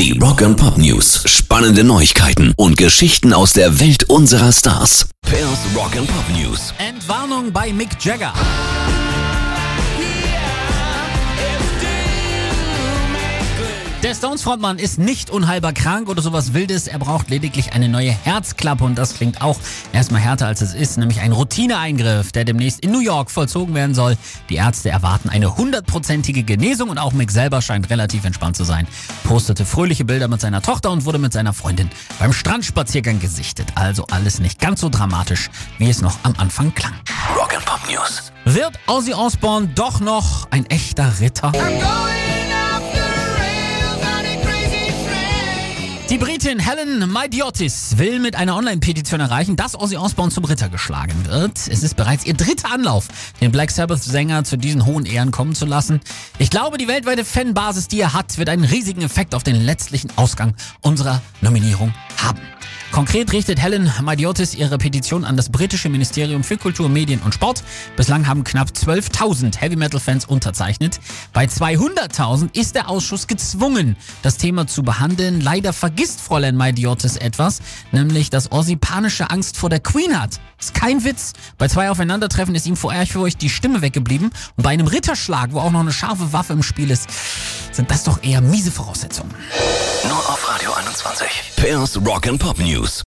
Die Rock and Pop News. Spannende Neuigkeiten und Geschichten aus der Welt unserer Stars. Pairs Rock and Pop News. Entwarnung bei Mick Jagger. Der Stones-Frontmann ist nicht unheilbar krank oder sowas Wildes. Er braucht lediglich eine neue Herzklappe und das klingt auch erstmal härter als es ist, nämlich ein Routineeingriff, der demnächst in New York vollzogen werden soll. Die Ärzte erwarten eine hundertprozentige Genesung und auch Mick selber scheint relativ entspannt zu sein. Postete fröhliche Bilder mit seiner Tochter und wurde mit seiner Freundin beim Strandspaziergang gesichtet. Also alles nicht ganz so dramatisch, wie es noch am Anfang klang. Rock and Pop News. Wird Ozzy Osbourne doch noch ein echter Ritter? Die Britin Helen Maidiotis will mit einer Online-Petition erreichen, dass Ozzy Osbourne zum Ritter geschlagen wird. Es ist bereits ihr dritter Anlauf, den Black Sabbath-Sänger zu diesen hohen Ehren kommen zu lassen. Ich glaube, die weltweite Fanbasis, die er hat, wird einen riesigen Effekt auf den letztlichen Ausgang unserer Nominierung haben. Konkret richtet Helen Maidiotis ihre Petition an das britische Ministerium für Kultur, Medien und Sport. Bislang haben knapp 12.000 Heavy Metal Fans unterzeichnet. Bei 200.000 ist der Ausschuss gezwungen, das Thema zu behandeln. Leider vergisst Fräulein Maidiotis etwas, nämlich, dass Ozzy panische Angst vor der Queen hat. Ist kein Witz. Bei zwei Aufeinandertreffen ist ihm vor Ehrfurcht die Stimme weggeblieben. Und bei einem Ritterschlag, wo auch noch eine scharfe Waffe im Spiel ist, sind das doch eher miese Voraussetzungen. Nur auf Radio 21. Pairs Rock and Pop News.